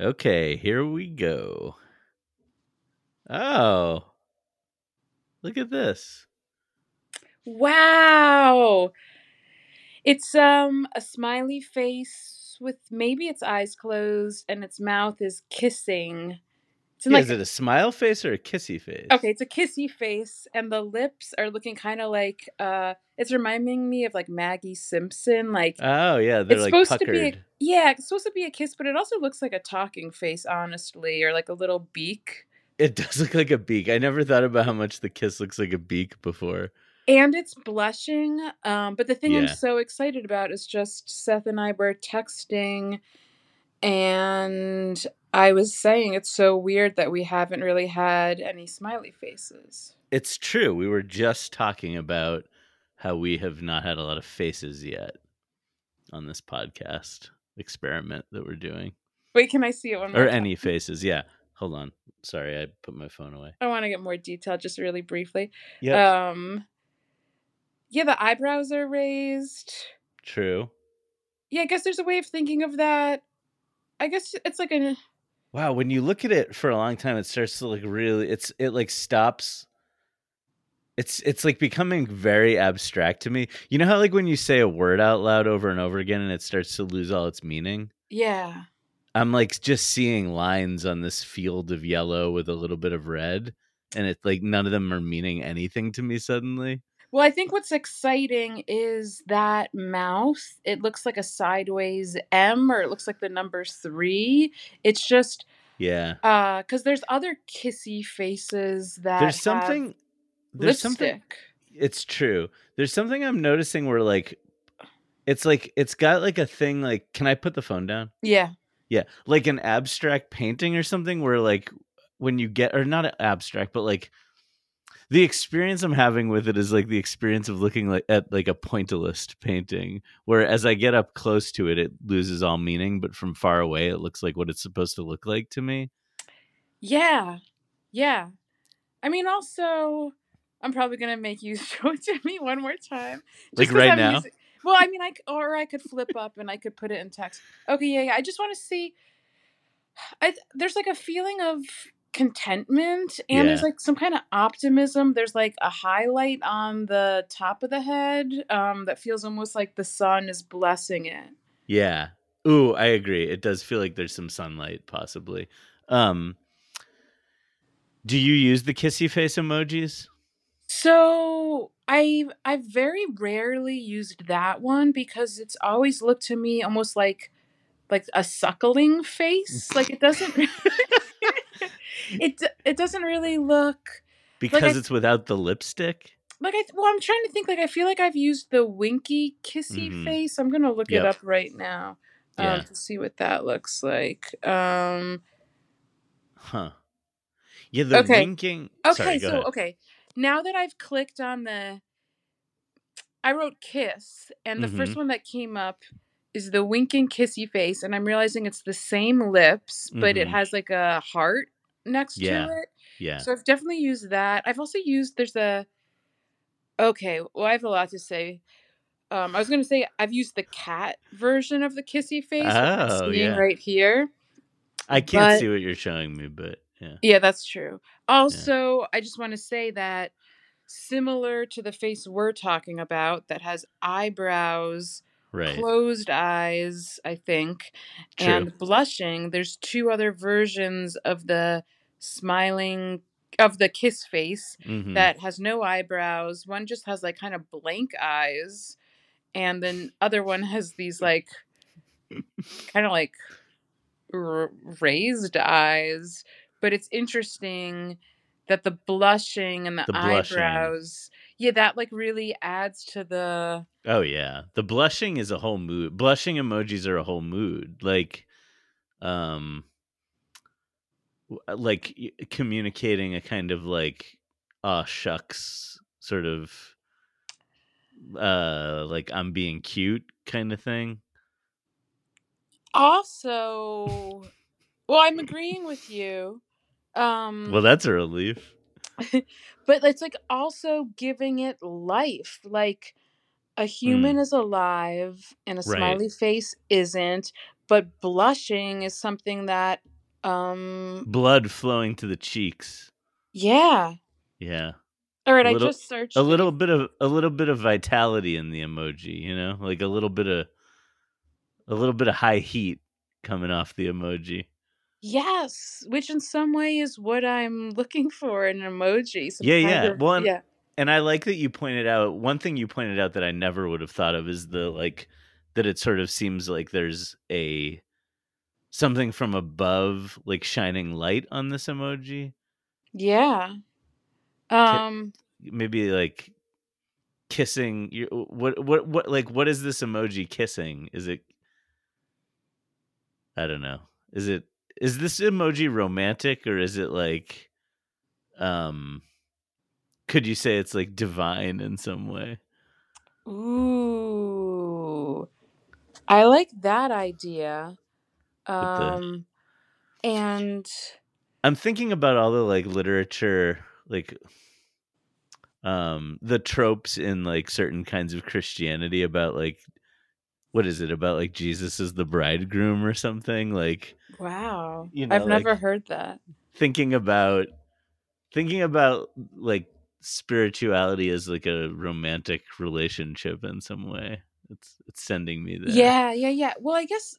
Okay, here we go. Oh, look at this. Wow. It's um a smiley face with maybe its eyes closed and its mouth is kissing. Yeah, like is it a smile face or a kissy face? okay, it's a kissy face and the lips are looking kind of like uh it's reminding me of like Maggie Simpson like Oh, yeah, they're it's like supposed puckered. to be a, yeah, it's supposed to be a kiss, but it also looks like a talking face honestly or like a little beak. It does look like a beak. I never thought about how much the kiss looks like a beak before. And it's blushing. Um, but the thing I'm so excited about is just Seth and I were texting, and I was saying it's so weird that we haven't really had any smiley faces. It's true. We were just talking about how we have not had a lot of faces yet on this podcast experiment that we're doing. Wait, can I see it one more Or time? any faces. Yeah. Hold on. Sorry, I put my phone away. I want to get more detail, just really briefly. Yeah. Um, yeah, the eyebrows are raised. True. Yeah, I guess there's a way of thinking of that. I guess it's like a Wow, when you look at it for a long time, it starts to look really. It's it like stops. It's it's like becoming very abstract to me. You know how like when you say a word out loud over and over again, and it starts to lose all its meaning. yeah. I'm like just seeing lines on this field of yellow with a little bit of red, and it's like none of them are meaning anything to me suddenly. Well, I think what's exciting is that mouth. It looks like a sideways M or it looks like the number three. It's just Yeah, uh because there's other kissy faces that there's something. There's something. It's true. There's something I'm noticing where like, it's like it's got like a thing like. Can I put the phone down? Yeah. Yeah, like an abstract painting or something where like when you get or not abstract, but like the experience I'm having with it is like the experience of looking like at like a pointillist painting, where as I get up close to it, it loses all meaning, but from far away, it looks like what it's supposed to look like to me. Yeah. Yeah. I mean also I'm probably gonna make you show it to me one more time. Like right I'm now? using- well, I mean, I or I could flip up and I could put it in text. Okay, yeah, yeah. I just want to see. I there's like a feeling of contentment and there's like some kind of optimism. There's like a highlight on the top of the head um, that feels almost like the sun is blessing it. Yeah. Ooh, I agree. It does feel like there's some sunlight, possibly. Um, do you use the kissy face emojis? So I I very rarely used that one because it's always looked to me almost like like a suckling face. Like it doesn't it it doesn't really look Because I- it's without the lipstick. like I well I'm trying to think like I feel like I've used the winky kissy Mhm. face. I'm gonna look it up right now um, Yeah. to see what that looks like. Um, Huh. Yeah, the Okay. winking. Okay, Sorry, so ahead. okay. Now that I've clicked on the I wrote kiss and the Mm-hmm. first one that came up is the winking kissy face and I'm realizing it's the same lips but it Mhm. has like a heart next Yeah. to it. Yeah. So I've definitely used that. I've also used there's a Okay, well I have a lot to say. Um I was going to say I've used the cat version of the kissy face Oh, yeah. right here. I can't but- see what you're showing me, but yeah. Yeah, that's true. Also, I just want to say that similar to the face we're talking about that has eyebrows, Right. closed eyes, I think, True. and blushing, there's two other versions of the smiling of the kiss face Mhm. that has no eyebrows. One just has like kind of blank eyes and then other one has these like kind of like r- raised eyes but it's interesting that the blushing and the, The eyebrows yeah that like really adds to the Oh yeah. The blushing is a whole mood. Blushing emojis are a whole mood. Like um uh, like communicating a kind of like uh shucks sort of uh like I'm being cute kind of thing. also well i'm agreeing with you um Well, that's a relief. but it's like also giving it life like a human is alive and a Mm. Right. smiley face isn't but blushing is something that um Blood flowing to the cheeks. yeah. Yeah. All right, A I little- just searched A it. little bit of a little bit of vitality in the emoji, you know? Like a little bit of a little bit of high heat coming off the emoji. Yes, which in some way is what I'm looking for in an emoji. some Yeah, yeah. of- Well, and- yeah. and I like that you pointed out one thing you pointed out that I never would have thought of is the like that it sort of seems like there's a something from above like shining light on this emoji. Yeah. Um Maybe like kissing your what what what like what is this emoji kissing? Is it I don't know. Is it is this emoji romantic or is it like um could you say it's like divine in some way? ooh. I like that idea. the- Um and I'm thinking about all the like literature, like um the tropes in like certain kinds of Christianity about like what is it about like Jesus is the bridegroom or something like wow. You know, I've never like- heard that. thinking about thinking about like spirituality as like a romantic relationship in some way. It's it's sending me there. Yeah, yeah, yeah. Well, I guess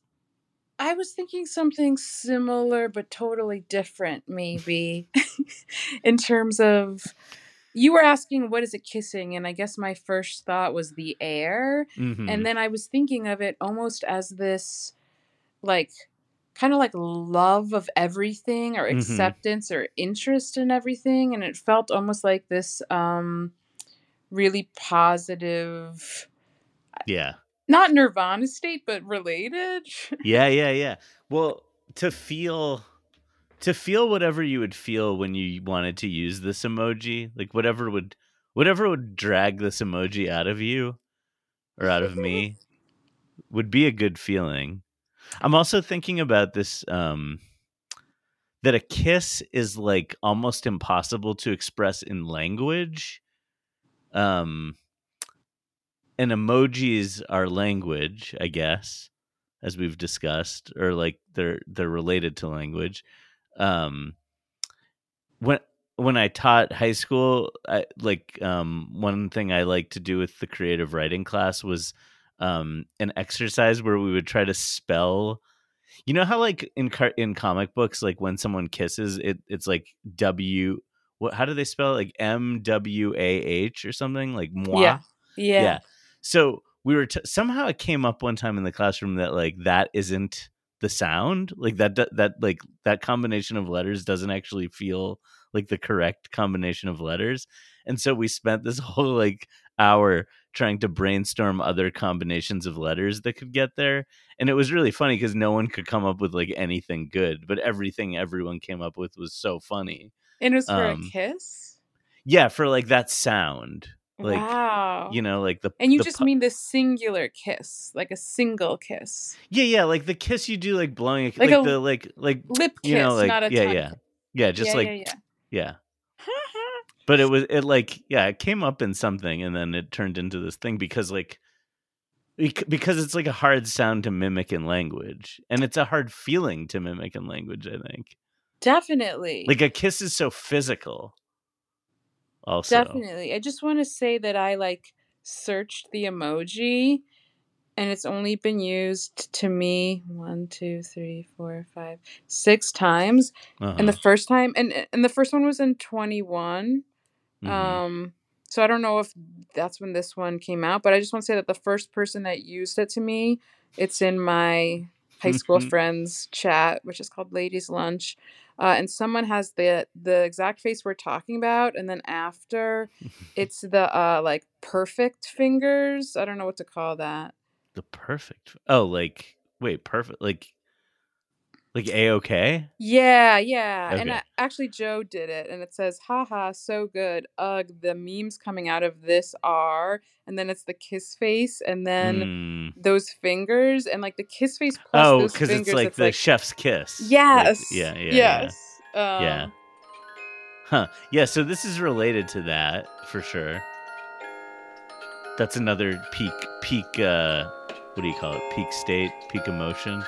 I was thinking something similar but totally different, maybe, in terms of you were asking what is it kissing, and I guess my first thought was the air, Mhm. and then I was thinking of it almost as this, like, kind of like love of everything or Mhm. acceptance or interest in everything, and it felt almost like this um really positive yeah. not nirvana state but related yeah yeah yeah well to feel to feel whatever you would feel when you wanted to use this emoji like whatever would whatever would drag this emoji out of you or out of me would be a good feeling. I'm also thinking about this um that a kiss is like almost impossible to express in language. Um and emojis are language i guess as we've discussed or like they're they're related to language um when when i taught high school I, like um one thing i liked to do with the creative writing class was um an exercise where we would try to spell you know how like in car- in comic books like when someone kisses it it's like w what how do they spell it? Like m w a h or something like moi? Yeah. yeah. So we were t- somehow it came up one time in the classroom that like that isn't the sound like that that, like that combination of letters doesn't actually feel like the correct combination of letters. And so we spent this whole like hour trying to brainstorm other combinations of letters that could get there. And it was really funny because no one could come up with like anything good but everything everyone came up with was so funny. And it was for um, a kiss? yeah for like that sound like, wow you know like the and you the just pu- mean the singular kiss like a single kiss Yeah, yeah, like the kiss you do, like blowing, a, Like like, a the like like lip kiss you know, like not a yeah, yeah, kiss. yeah, just yeah, like yeah, yeah. yeah. But it was it like yeah, it came up in something, and then it turned into this thing because like because it's like a hard sound to mimic in language, and it's a hard feeling to mimic in language. I think definitely like a kiss is so physical. Also, Definitely. I just want to say that I like searched the emoji and it's only been used to me one, two, three, four, five, six times. uh-huh. And the first time and and the first one was in 21. Mhm. Um so I don't know if that's when this one came out, but I just want to say that the first person that used it to me, it's in my high school friends chat, which is called Ladies Lunch. Uh, and someone has the the exact face we're talking about, and then after, it's the uh like perfect fingers. I don't know what to call that. the perfect. Oh, like wait, perfect, like like a okay. Yeah, yeah. And uh, actually, Joe did it, and it says, "Haha, so good." Ugh, the memes coming out of this are, and then it's the kiss face, and then Mm. those fingers, and like the kiss face plus Oh, because it's like the chef's kiss. Yes, yeah, yeah, yeah. yes. Um, Yeah. Huh. Yeah, so this is related to that for sure. That's another peak peak uh what do you call it? Peak state, peak emotion.